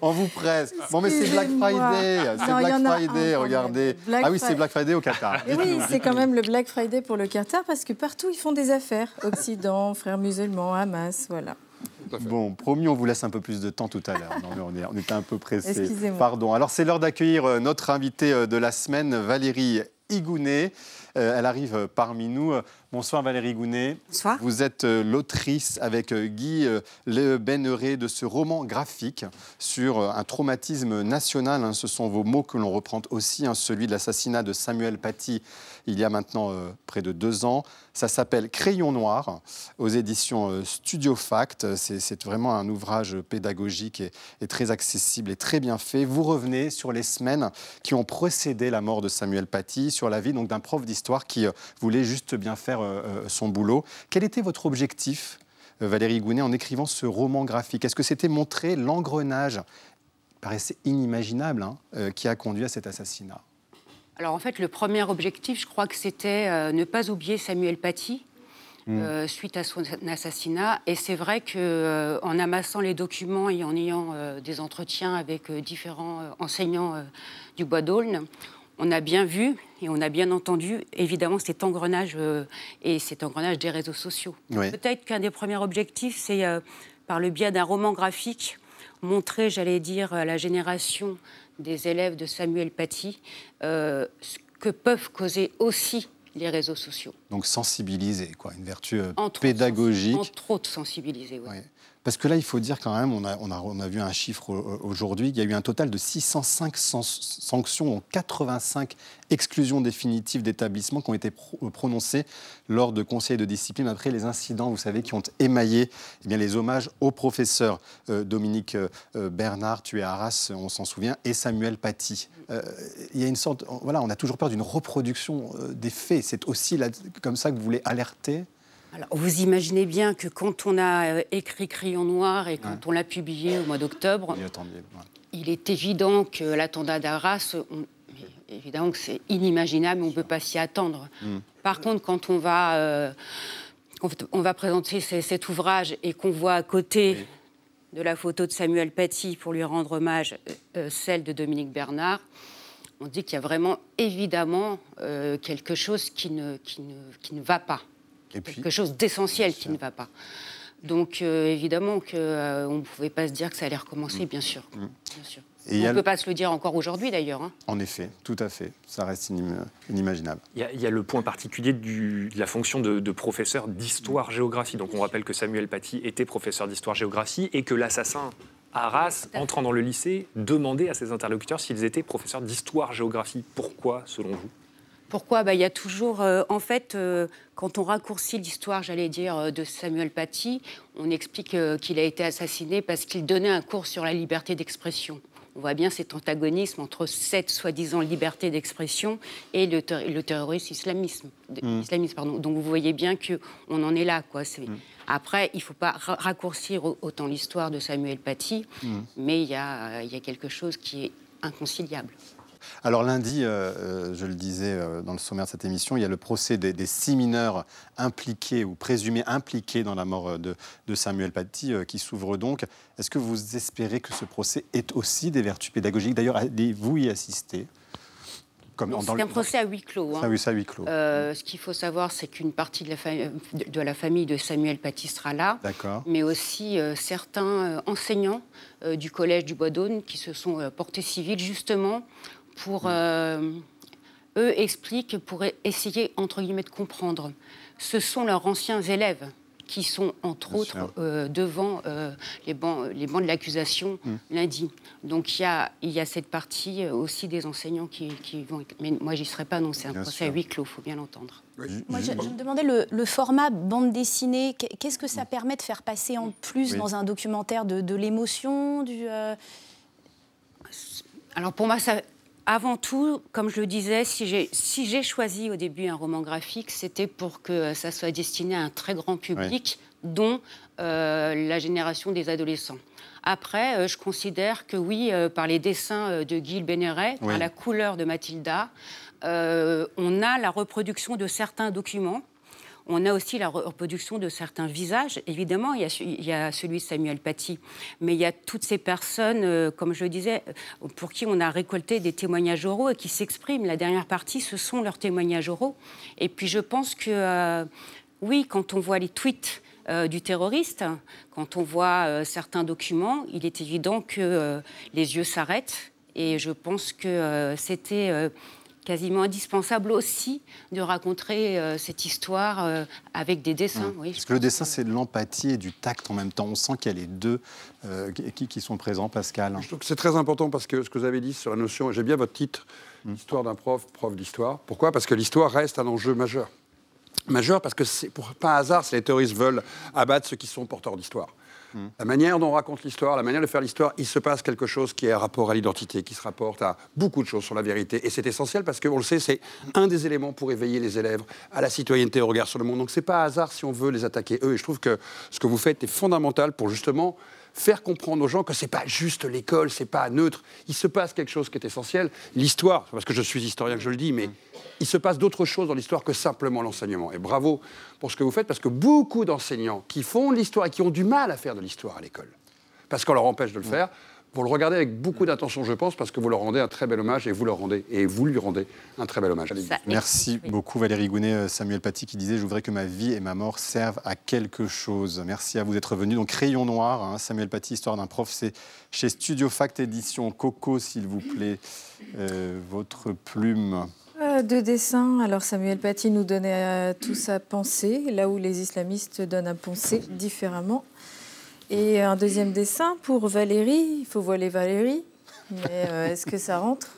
On vous presse. Bon, mais c'est Black Friday. C'est Black Friday, regardez. ah oui, c'est Black Friday au Qatar. oui, c'est quand même le Black Friday pour le Qatar parce que partout ils font des affaires. Occident, frères musulmans, Hamas, voilà. Bon, promis, on vous laisse un peu plus de temps tout à l'heure. On, on, était un peu pressé. Pardon. Alors, c'est l'heure d'accueillir euh, notre invitée euh, de la semaine, Valérie Igounet. Euh, elle arrive parmi nous. Bonsoir Valérie Gounet. Bonsoir. Vous êtes euh, l'autrice avec euh, Guy Le Benneret de ce roman graphique sur un traumatisme national. Hein. Ce sont vos mots que l'on reprend aussi, hein, celui de l'assassinat de Samuel Paty il y a maintenant près de deux ans. Ça s'appelle Crayon noir aux éditions Studio Fact. C'est vraiment un ouvrage pédagogique et, très accessible et très bien fait. Vous revenez sur les semaines qui ont précédé la mort de Samuel Paty, sur la vie d'un prof d'histoire histoire qui euh, voulait juste bien faire euh, euh, son boulot. Quel était votre objectif, Valérie Gounet, en écrivant ce roman graphique? Est-ce que c'était montrer l'engrenage, paraissait inimaginable, hein, qui a conduit à cet assassinat alors en fait, le premier objectif, je crois que c'était ne pas oublier Samuel Paty, mmh. suite à son assassinat. Et c'est vrai qu'en amassant les documents et en ayant des entretiens avec différents enseignants du Bois d'Aulne, on a bien vu et on a bien entendu, évidemment, cet engrenage et cet engrenage des réseaux sociaux. Peut-être qu'un des premiers objectifs, c'est par le biais d'un roman graphique, montrer, j'allais dire, à la génération des élèves de Samuel Paty ce que peuvent causer aussi les réseaux sociaux. Donc sensibiliser, quoi, une vertu pédagogique. Entre autres, sensibiliser, oui. Parce que là, il faut dire quand même, on a, on a, vu un chiffre aujourd'hui, il y a eu un total de 605 sanctions, dont 85 exclusions définitives d'établissements qui ont été prononcées lors de conseils de discipline après les incidents, vous savez, qui ont émaillé eh bien, les hommages au professeur euh, Dominique euh, Bernard, tué à Arras, on s'en souvient, et Samuel Paty. Euh, il y a une sorte, voilà, on a toujours peur d'une reproduction des faits. C'est aussi comme ça que vous voulez alerter alors, vous imaginez bien que quand on a euh, écrit Crayon Noir et quand on l'a publié au mois d'octobre, il est évident que l'attentat d'Arras, évidemment que c'est inimaginable, on ne peut pas s'y attendre. Mm. Par contre, quand on va, euh, on va présenter cet ouvrage et qu'on voit à côté de la photo de Samuel Paty pour lui rendre hommage euh, celle de Dominique Bernard, on dit qu'il y a vraiment évidemment quelque chose qui ne, qui ne, qui ne va pas quelque chose d'essentiel qui ne va pas. Donc euh, évidemment qu'on euh, ne pouvait pas se dire que ça allait recommencer, bien sûr. Mm. Bien sûr. on ne peut pas se le dire encore aujourd'hui d'ailleurs. Hein. En effet, tout à fait. Ça reste inimaginable. Il y, a, le point particulier de la fonction de, professeur d'histoire-géographie. Donc on rappelle que Samuel Paty était professeur d'histoire-géographie et que l'assassin Arras, entrant dans le lycée, demandait à ses interlocuteurs s'ils étaient professeurs d'histoire-géographie. Pourquoi, selon vous? Pourquoi bah, Il y a toujours, euh, en fait, euh, quand on raccourcit l'histoire, j'allais dire, euh, de Samuel Paty, on explique qu'il a été assassiné parce qu'il donnait un cours sur la liberté d'expression. On voit bien cet antagonisme entre cette soi-disant liberté d'expression et le, terrorisme islamisme, mm. islamiste. Pardon. Donc vous voyez bien qu'on en est là. Quoi. Mm. Après, il ne faut pas raccourcir autant l'histoire de Samuel Paty, mm. mais il y a quelque chose qui est inconciliable. Alors lundi, euh, euh, je le disais euh, dans le sommaire de cette émission, il y a le procès des, six mineurs impliqués ou présumés impliqués dans la mort de, Samuel Paty qui s'ouvre donc. Est-ce que vous espérez que ce procès ait aussi des vertus pédagogiques? D'ailleurs, allez-vous y assister? C'est un procès à huis clos. Hein. à huis clos. ce qu'il faut savoir, c'est qu'une partie de la, de la, famille de Samuel Paty sera là, mais aussi certains enseignants du collège du Bois d'Aune qui se sont portés civils justement pour, euh, eux expliquent, pour essayer, entre guillemets, de comprendre. Ce sont leurs anciens élèves qui sont, entre autres, euh, devant euh, les, bancs, les bancs de l'accusation mm. lundi. Donc il y a, il y a cette partie aussi des enseignants qui, qui vont... Mais moi, j'y serai pas, non, c'est un procès à huis clos, il faut bien l'entendre. Moi, je, me demandais le, format bande dessinée, qu'est-ce que ça permet de faire passer en plus dans un documentaire de, de l'émotion du, Alors pour moi, ça, avant tout, comme je le disais, si j'ai si choisi au début un roman graphique, c'était pour que ça soit destiné à un très grand public, dont euh, la génération des adolescents. Après, euh, je considère que oui, euh, par les dessins de Guy Bénéret, par la couleur de Mathilda, on a la reproduction de certains documents on a aussi la reproduction de certains visages. Évidemment, il y a, celui de Samuel Paty, mais il y a toutes ces personnes, euh, comme je le disais, euh, pour qui on a récolté des témoignages oraux et qui s'expriment. La dernière partie, ce sont leurs témoignages oraux. Et puis je pense que, euh, oui, quand on voit les tweets du terroriste, quand on voit certains documents, il est évident que les yeux s'arrêtent. Et je pense que c'était quasiment indispensable aussi de raconter euh, cette histoire euh, avec des dessins. Oui, Parce que le dessin, c'est de l'empathie et du tact en même temps. On sent qu'il y a les deux euh, qui, qui, sont présents, Pascal. Je trouve que c'est très important parce que ce que vous avez dit sur la notion, j'ai bien votre titre, mm. Histoire d'un prof, prof d'histoire. Pourquoi? Parce que l'histoire reste un enjeu majeur. Majeur parce que, c'est pour, pas hasard, si les terroristes veulent abattre ceux qui sont porteurs d'histoire. La manière dont on raconte l'histoire, la manière de faire l'histoire, il se passe quelque chose qui est rapport à l'identité, qui se rapporte à beaucoup de choses sur la vérité. Et c'est essentiel parce qu'on le sait, c'est un des éléments pour éveiller les élèves à la citoyenneté, au regard sur le monde. Donc c'est pas hasard si on veut les attaquer eux. Et je trouve que ce que vous faites est fondamental pour justement faire comprendre aux gens que c'est pas juste l'école, c'est pas neutre. Il se passe quelque chose qui est essentiel. L'histoire, parce que je suis historien que je le dis, mais il se passe d'autres choses dans l'histoire que simplement l'enseignement. Et bravo pour ce que vous faites, parce que beaucoup d'enseignants qui font de l'histoire et qui ont du mal à faire de l'histoire à l'école, parce qu'on leur empêche de le faire, vous le regardez avec beaucoup d'attention, je pense, parce que vous leur rendez un très bel hommage et vous leur rendez et vous lui rendez un très bel hommage. Merci beaucoup Valérie Gounet, euh, Samuel Paty qui disait je voudrais que ma vie et ma mort servent à quelque chose. Merci à vous d'être venu. Donc Crayon noir, hein, Samuel Paty, histoire d'un prof, c'est chez Studio Fact Édition. Coco, s'il vous plaît, euh, votre plume. Euh, deux dessins. Alors Samuel Paty nous donnait tout sa pensée, là où les islamistes donnent à penser différemment. Et un deuxième dessin pour Valérie. Il faut voiler Valérie. Mais euh, est-ce que ça rentre?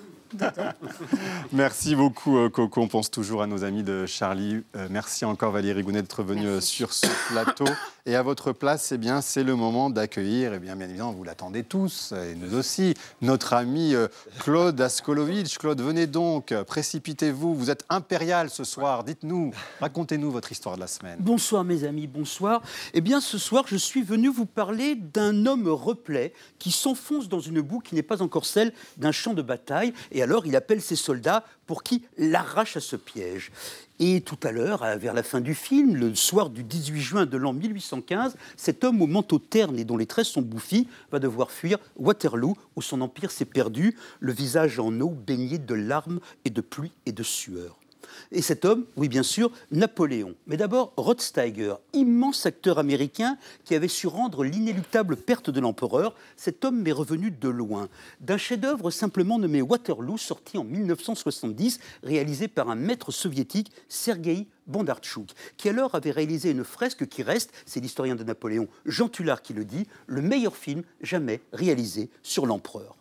Merci beaucoup, euh, Coco. On pense toujours à nos amis de Charlie. Euh, merci encore, Valérie Gounet, d'être venue sur ce plateau. Et à votre place, eh bien, c'est le moment d'accueillir, eh bien, bien évidemment, vous l'attendez tous, et nous aussi, notre ami euh, Claude Askolovitch. Claude, venez donc, précipitez-vous. Vous êtes impérial ce soir. Dites-nous, racontez-nous votre histoire de la semaine. Bonsoir, mes amis, bonsoir. Eh bien, ce soir, je suis venu vous parler d'un homme replet qui s'enfonce dans une boue qui n'est pas encore celle d'un champ de bataille. Et alors, il appelle ses soldats pour qui l'arrache à ce piège. Et tout à l'heure, vers la fin du film, le soir du 18 juin de l'an 1815, cet homme au manteau terne et dont les traits sont bouffis va devoir fuir Waterloo, où son empire s'est perdu, le visage en eau baigné de larmes et de pluie et de sueur. Et cet homme, oui bien sûr, Napoléon. Mais d'abord, Rod Steiger, immense acteur américain qui avait su rendre l'inéluctable perte de l'empereur. Cet homme m'est revenu de loin, d'un chef-d'œuvre simplement nommé Waterloo, sorti en 1970, réalisé par un maître soviétique, Sergei Bondarchuk, qui alors avait réalisé une fresque qui reste, c'est l'historien de Napoléon Jean Tullard qui le dit, le meilleur film jamais réalisé sur l'empereur.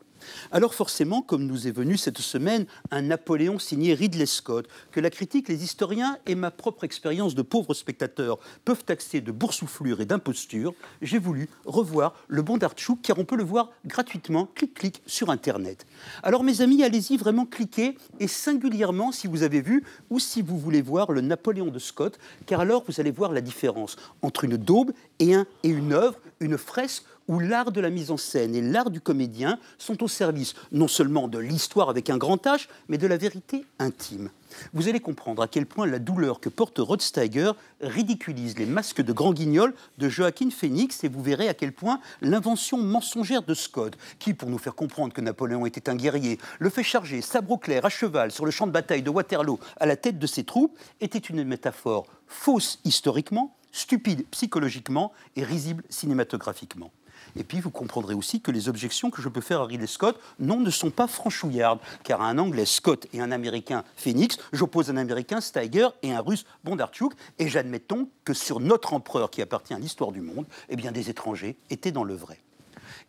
Alors forcément, comme nous est venu cette semaine un Napoléon signé Ridley Scott, que la critique, les historiens et ma propre expérience de pauvre spectateur peuvent taxer de boursouflure et d'imposture, j'ai voulu revoir le bon d'Artchouk, car on peut le voir gratuitement, clic-clic, sur Internet. Alors mes amis, allez-y vraiment cliquez, et singulièrement si vous avez vu ou si vous voulez voir le Napoléon de Scott, car alors vous allez voir la différence entre une daube et, un, et une œuvre, une fresque où l'art de la mise en scène et l'art du comédien sont au service non seulement de l'histoire avec un grand H, mais de la vérité intime. Vous allez comprendre à quel point la douleur que porte Rod Steiger ridiculise les masques de grand guignol de Joaquin Phoenix et vous verrez à quel point l'invention mensongère de Scott, qui, pour nous faire comprendre que Napoléon était un guerrier, le fait charger sabre clair à cheval sur le champ de bataille de Waterloo à la tête de ses troupes, était une métaphore fausse historiquement, stupide psychologiquement et risible cinématographiquement. Et puis, vous comprendrez aussi que les objections que je peux faire à Ridley Scott, non, ne sont pas franchouillardes, car un Anglais Scott et un Américain Phoenix, j'oppose un Américain Steiger et un Russe Bondarchuk, et j'admettons que sur notre empereur qui appartient à l'histoire du monde, eh bien, des étrangers étaient dans le vrai.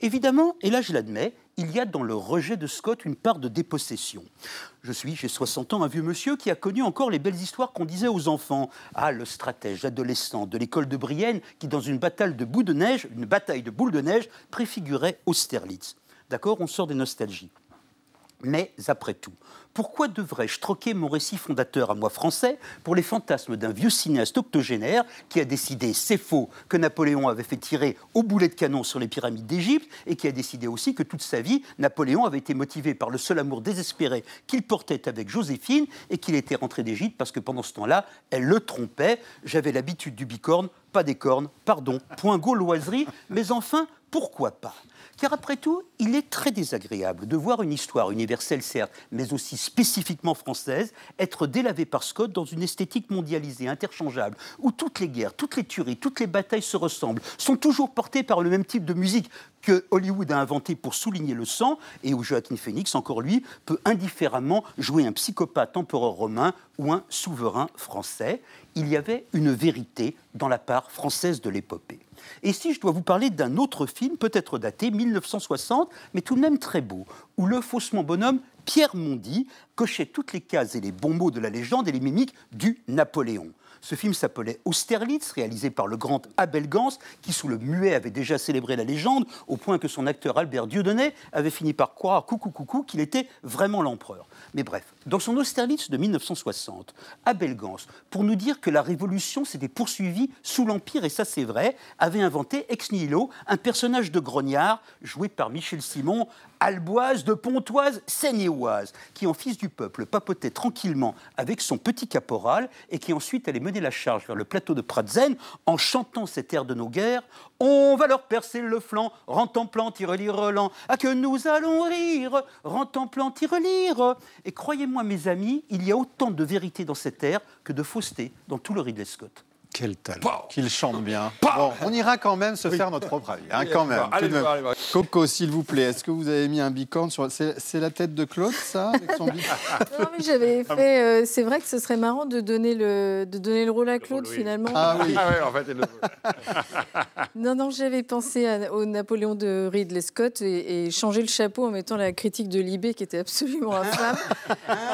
Évidemment, et là je l'admets, il y a dans le rejet de Scott une part de dépossession. Je suis, j'ai 60 ans, un vieux monsieur qui a connu encore les belles histoires qu'on disait aux enfants. Ah, le stratège adolescent de l'école de Brienne qui, dans une bataille de boue de neige, une bataille de boules de neige, préfigurait Austerlitz. D'accord On sort des nostalgies. Mais après tout, pourquoi devrais-je troquer mon récit fondateur à moi français pour les fantasmes d'un vieux cinéaste octogénaire qui a décidé, c'est faux, que Napoléon avait fait tirer au boulet de canon sur les pyramides d'Égypte et qui a décidé aussi que toute sa vie, Napoléon avait été motivé par le seul amour désespéré qu'il portait avec Joséphine et qu'il était rentré d'Égypte parce que pendant ce temps-là, elle le trompait. J'avais l'habitude du bicorne, pas des cornes, pardon, point gauloiserie, mais enfin, pourquoi pas? Car après tout, il est très désagréable de voir une histoire universelle, certes, mais aussi spécifiquement française, être délavée par Scott dans une esthétique mondialisée, interchangeable, où toutes les guerres, toutes les tueries, toutes les batailles se ressemblent, sont toujours portées par le même type de musique que Hollywood a inventé pour souligner le sang, et où Joaquin Phoenix, encore lui, peut indifféremment jouer un psychopathe empereur romain ou un souverain français. Il y avait une vérité dans la part française de l'épopée. Et si je dois vous parler d'un autre film, peut-être daté 1960, mais tout de même très beau, où le faussement bonhomme Pierre Mondy cochait toutes les cases et les bons mots de la légende et les mimiques du Napoléon. Ce film s'appelait Austerlitz, réalisé par le grand Abel Gans, qui sous le muet avait déjà célébré la légende, au point que son acteur Albert Dieudonné avait fini par croire, coucou coucou, qu'il était vraiment l'empereur. Mais bref, dans son Austerlitz de 1960, Abel Gans, pour nous dire que la révolution s'était poursuivie sous l'Empire, et ça c'est vrai, avait inventé ex nihilo un personnage de grognard joué par Michel Simon alboise, de pontoise, seignéoise, qui en fils du peuple papotait tranquillement avec son petit caporal et qui ensuite allait mener la charge vers le plateau de Pratzen en chantant cet air de nos guerres. On va leur percer le flanc, plan, tire-lire, relant, à que nous allons rire, plan, tire-lire. Et croyez-moi, mes amis, il y a autant de vérité dans cet air que de fausseté dans tout le Ridley Scott. Quel talent Qu'il chante bien. Bon, on ira quand même se faire notre propre avis, hein, quand même. Allez, allez, allez, Coco, s'il vous plaît, est-ce que vous avez mis un bicorne sur... C'est la tête de Claude, ça, avec son bicorne Non, mais j'avais ah fait... Euh, c'est vrai que ce serait marrant de donner le, de donner le rôle à Claude, finalement. Ah oui. Ah ouais, en fait, le... non, non, j'avais pensé au Napoléon de Ridley Scott et, changer le chapeau en mettant la critique de Libé, qui était absolument infâme.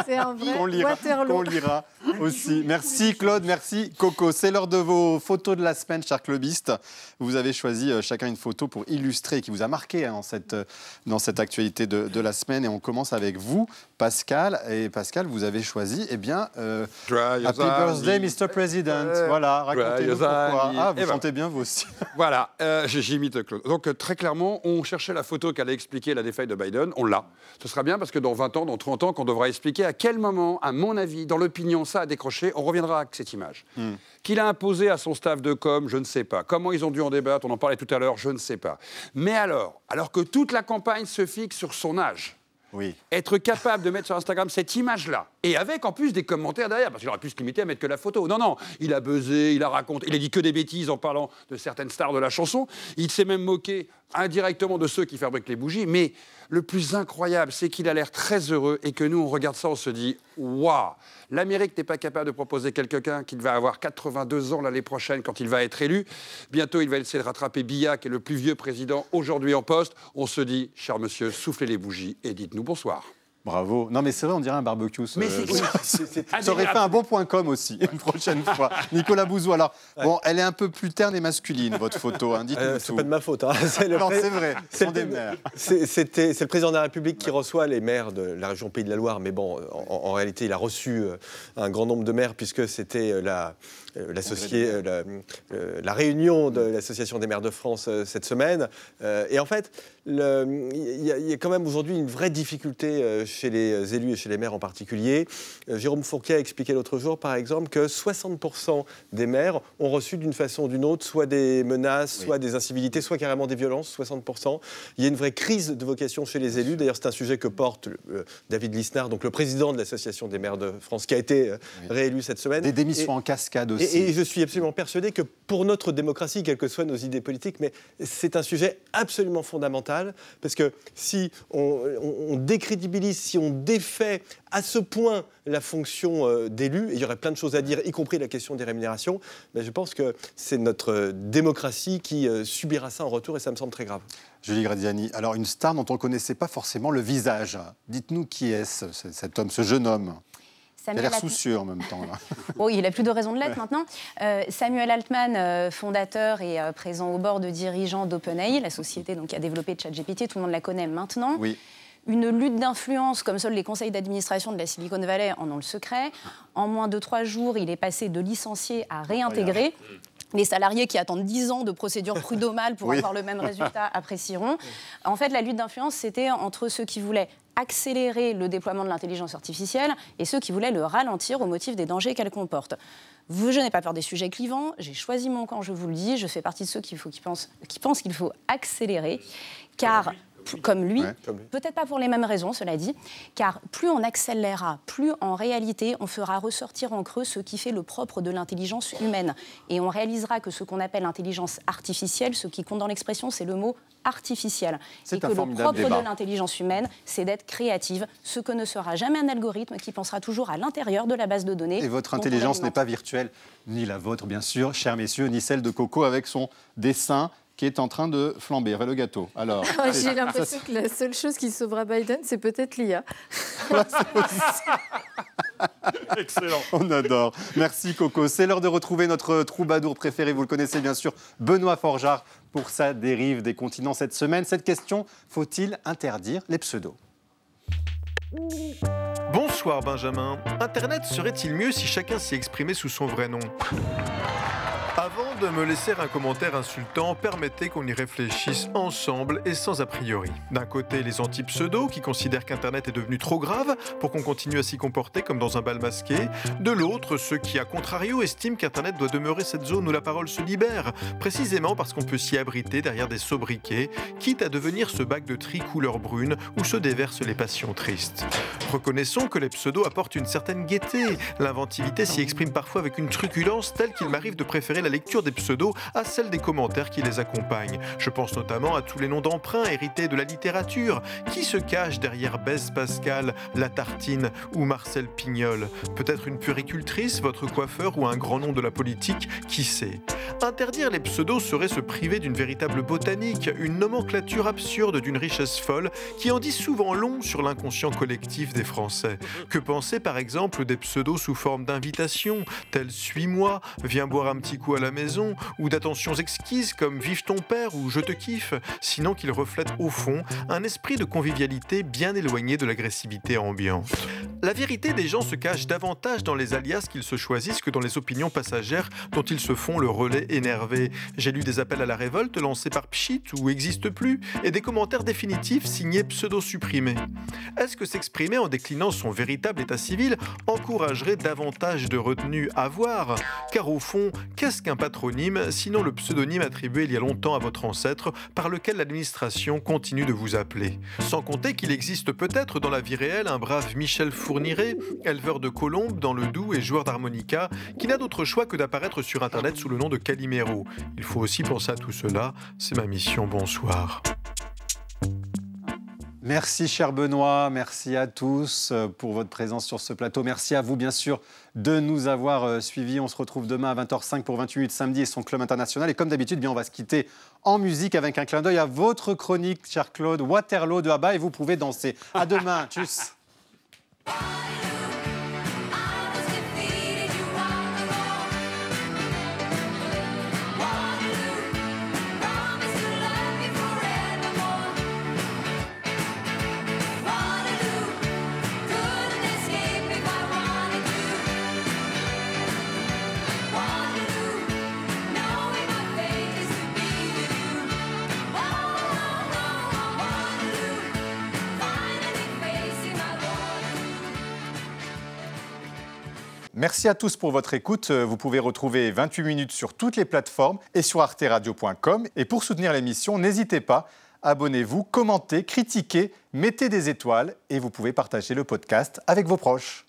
c'est un vrai on lira, On lira aussi. Merci Claude, merci Coco. C'est l'heure de vos photos de la semaine, chers clubistes. Vous avez choisi euh, chacun une photo pour illustrer, qui vous a marqué hein, dans, cette, euh, dans cette actualité de, la semaine. Et on commence avec vous, Pascal. Et Pascal, vous avez choisi, eh bien, euh, Happy Birthday, Mr. President. voilà, racontez-nous pourquoi. Ah, vous chantez bien, vous aussi. voilà, j'ai mis Claude. Donc, très clairement, on cherchait la photo qui allait expliquer la défaite de Biden. On l'a. Ce sera bien parce que dans 20 ans, dans 30 ans, qu'on devra expliquer à quel moment, à mon avis, dans l'opinion, ça a décroché, on reviendra avec cette image. Hmm. Qu'il a imposé à son staff de com, je ne sais pas. Comment ils ont dû en débattre, on en parlait tout à l'heure, je ne sais pas. Mais alors, alors que toute la campagne se fixe sur son âge, oui. Être capable de mettre sur Instagram cette image-là, et avec en plus des commentaires derrière, parce qu'il aurait pu se limiter à mettre que la photo. Non, non, il a buzzé, il a raconté, il a dit que des bêtises en parlant de certaines stars de la chanson. Il s'est même moqué indirectement de ceux qui fabriquent les bougies, mais le plus incroyable, c'est qu'il a l'air très heureux et que nous, on regarde ça, on se dit Waouh L'Amérique n'est pas capable de proposer quelqu'un qui va avoir 82 ans l'année prochaine quand il va être élu. Bientôt, il va essayer de rattraper Biya, qui est le plus vieux président aujourd'hui en poste. On se dit, cher monsieur, soufflez les bougies et dites-nous bonsoir. Bravo. Non, mais c'est vrai, on dirait un barbecue. Mais ça aurait fait un bon point com aussi, une prochaine fois. Nicolas Bouzou, alors, bon, elle est un peu plus terne et masculine, votre photo. Hein, euh, c'est pas de ma faute. Hein. C'est non, c'est vrai, c'est des maires. C'est le président de la République qui reçoit les maires de la région Pays de la Loire, mais bon, en, réalité, il a reçu euh, un grand nombre de maires puisque c'était euh, la, la, la, réunion de l'Association des maires de France cette semaine. et en fait, il y, a quand même aujourd'hui une vraie difficulté chez les élus et chez les maires en particulier. Euh, Jérôme Fourquet a expliqué l'autre jour, par exemple, que 60% des maires ont reçu d'une façon ou d'une autre soit des menaces, soit des incivilités, soit carrément des violences, 60%. Il y a une vraie crise de vocation chez les élus. D'ailleurs, c'est un sujet que porte euh, David Lisnard, donc le président de l'Association des maires de France, qui a été euh, réélu cette semaine. Des démissions en cascade aussi. Et, et, je suis absolument persuadé que pour notre démocratie, quelles que soient nos idées politiques, mais c'est un sujet absolument fondamental, parce que si on, on décrédibilise si on défait à ce point la fonction euh, d'élu, et il y aurait plein de choses à dire, y compris la question des rémunérations, mais je pense que c'est notre démocratie qui euh, subira ça en retour, et ça me semble très grave. Julie Gradiani, alors une star dont on ne connaissait pas forcément le visage. Dites-nous qui est -ce, cet homme, ce jeune homme il a l'air soucieux en même temps. Là. il n'a plus de raison de l'être maintenant. Euh, Samuel Altman, fondateur et présent au bord de dirigeants d'OpenAI, la société donc, qui a développé ChatGPT, tout le monde la connaît maintenant. Oui une lutte d'influence comme seuls les conseils d'administration de la Silicon Valley en ont le secret. En moins de trois jours, il est passé de licencié à réintégrer. Les salariés qui attendent dix ans de procédure prud'homale pour avoir le même résultat apprécieront. En fait, la lutte d'influence, c'était entre ceux qui voulaient accélérer le déploiement de l'intelligence artificielle et ceux qui voulaient le ralentir au motif des dangers qu'elle comporte. Je n'ai pas peur des sujets clivants, j'ai choisi mon camp, je vous le dis, je fais partie de ceux qui, qui pensent qu'il faut accélérer, car comme lui, peut-être pas pour les mêmes raisons, cela dit, car plus on accélérera, plus en réalité on fera ressortir en creux ce qui fait le propre de l'intelligence humaine. Et on réalisera que ce qu'on appelle l'intelligence artificielle, ce qui compte dans l'expression, c'est le mot artificiel. Et que le propre de l'intelligence humaine, c'est d'être créative, ce que ne sera jamais un algorithme qui pensera toujours à l'intérieur de la base de données. Et votre intelligence n'est pas virtuelle, ni la vôtre, bien sûr, chers messieurs, ni celle de Coco avec son dessin qui est en train de flamber. le gâteau. Alors, j'ai l'impression que la seule chose qui sauvera Biden, c'est peut-être l'IA. Excellent. On adore. Merci Coco. C'est l'heure de retrouver notre troubadour préféré. Vous le connaissez bien sûr, Benoît Forjard, pour sa dérive des continents cette semaine. Cette question, faut-il interdire les pseudos? Bonsoir Benjamin. Internet serait-il mieux si chacun s'y exprimait sous son vrai nom? Avant de me laisser un commentaire insultant, permettez qu'on y réfléchisse ensemble et sans a priori. D'un côté, les anti-pseudo qui considèrent qu'Internet est devenu trop grave pour qu'on continue à s'y comporter comme dans un bal masqué. De l'autre, ceux qui, à contrario, estiment qu'Internet doit demeurer cette zone où la parole se libère, précisément parce qu'on peut s'y abriter derrière des sobriquets, quitte à devenir ce bac de tri couleur brune où se déversent les passions tristes. Reconnaissons que les pseudos apportent une certaine gaieté. L'inventivité s'y exprime parfois avec une truculence telle qu'il m'arrive de préférer la lecture des pseudos à celle des commentaires qui les accompagnent. Je pense notamment à tous les noms d'emprunts hérités de la littérature. Qui se cache derrière Besse Pascal, La Tartine ou Marcel Pignol? Peut-être une puricultrice, votre coiffeur ou un grand nom de la politique Qui sait? Interdire les pseudos serait se priver d'une véritable botanique, une nomenclature absurde d'une richesse folle qui en dit souvent long sur l'inconscient collectif des Français. Que penser par exemple des pseudos sous forme d'invitation, tels Suis-moi, Viens boire un petit coup à la maison, ou d'attentions exquises comme Vive ton père ou Je te kiffe, sinon qu'ils reflètent au fond un esprit de convivialité bien éloigné de l'agressivité ambiante. La vérité des gens se cache davantage dans les alias qu'ils se choisissent que dans les opinions passagères dont ils se font le relais énervé. J'ai lu des appels à la révolte lancés par Pchit ou Existe plus, et des commentaires définitifs signés pseudo-supprimés. Est-ce que s'exprimer en déclinant son véritable état civil encouragerait davantage de retenue à voir? Car au fond, qu'est-ce qu'un sinon le pseudonyme attribué il y a longtemps à votre ancêtre par lequel l'administration continue de vous appeler Sans compter qu'il existe peut-être dans la vie réelle un brave Michel Fourniret, éleveur de colombes dans le Doubs et joueur d'harmonica, qui n'a d'autre choix que d'apparaître sur Internet sous le nom de Calimero. Il faut aussi penser à tout cela, c'est ma mission, bonsoir. Merci cher Benoît, merci à tous euh, pour votre présence sur ce plateau. Merci à vous bien sûr de nous avoir euh, suivis. On se retrouve demain à 20h05 pour 28 minutes samedi et son club international. Et comme d'habitude, bien on va se quitter en musique avec un clin d'œil à votre chronique, cher Claude, Waterloo de Abba et vous pouvez danser. À demain, tchuss. Merci à tous pour votre écoute. Vous pouvez retrouver 28 minutes sur toutes les plateformes et sur arteradio.com. Et pour soutenir l'émission, n'hésitez pas, abonnez-vous, commentez, critiquez, mettez des étoiles et vous pouvez partager le podcast avec vos proches.